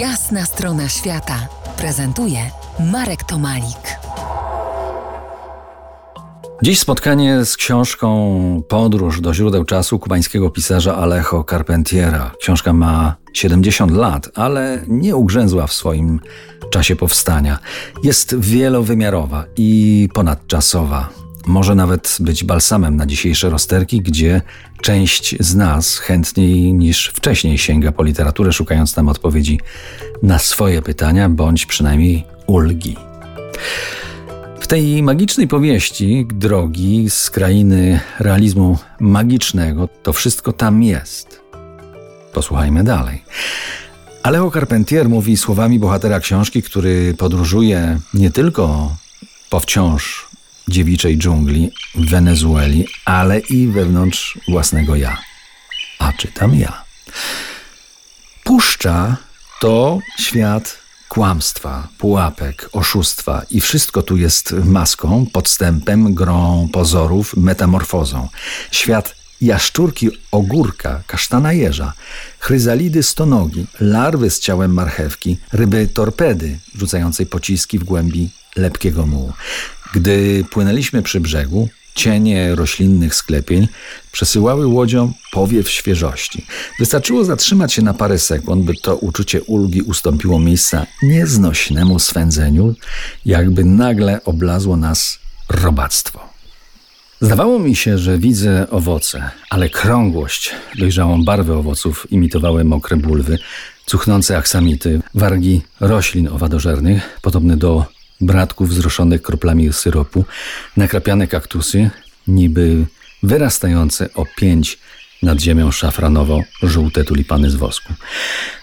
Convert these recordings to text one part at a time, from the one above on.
Jasna strona świata prezentuje Marek Tomalik. Dziś spotkanie z książką Podróż do źródeł czasu kubańskiego pisarza Alejo Carpentiera. Książka ma 70 lat, ale nie ugrzęzła w swoim czasie powstania. Jest wielowymiarowa i ponadczasowa. Może nawet być balsamem na dzisiejsze rozterki, gdzie część z nas chętniej niż wcześniej sięga po literaturę, szukając tam odpowiedzi na swoje pytania, bądź przynajmniej ulgi. W tej magicznej powieści, drogi z krainy realizmu magicznego, to wszystko tam jest. Posłuchajmy dalej. Alejo Carpentier mówi słowami bohatera książki, który podróżuje nie tylko po wciąż dziewiczej dżungli w Wenezueli, ale i wewnątrz własnego ja. A czytam ja. Puszcza to świat kłamstwa, pułapek, oszustwa i wszystko tu jest maską, podstępem, grą pozorów, metamorfozą. Świat jaszczurki ogórka, kasztana jeża, chryzalidy stonogi, larwy z ciałem marchewki, ryby torpedy rzucającej pociski w głębi lepkiego mułu. Gdy płynęliśmy przy brzegu, cienie roślinnych sklepień przesyłały łodziom powiew świeżości. Wystarczyło zatrzymać się na parę sekund, by to uczucie ulgi ustąpiło miejsca nieznośnemu swędzeniu, jakby nagle oblazło nas robactwo. Zdawało mi się, że widzę owoce, ale krągłość, dojrzałą barwę owoców imitowały mokre bulwy, cuchnące aksamity, wargi roślin owadożernych, podobne do bratków wzruszonych kroplami syropu, nakrapiane kaktusy, niby wyrastające o pięć nad ziemią szafranowo-żółte tulipany z wosku.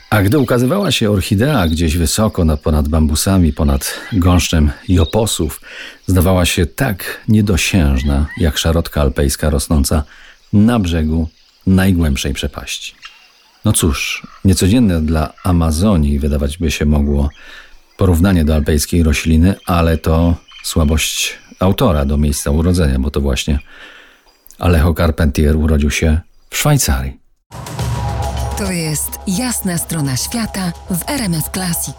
A gdy ukazywała się orchidea gdzieś wysoko nad, ponad bambusami, ponad gąszczem joposów, zdawała się tak niedosiężna, jak szarotka alpejska rosnąca na brzegu najgłębszej przepaści. No cóż, niecodzienne dla Amazonii wydawać by się mogło porównanie do alpejskiej rośliny, ale to słabość autora do miejsca urodzenia, bo to właśnie Alejo Carpentier urodził się w Szwajcarii. To jest jasna strona świata w RMS Classic.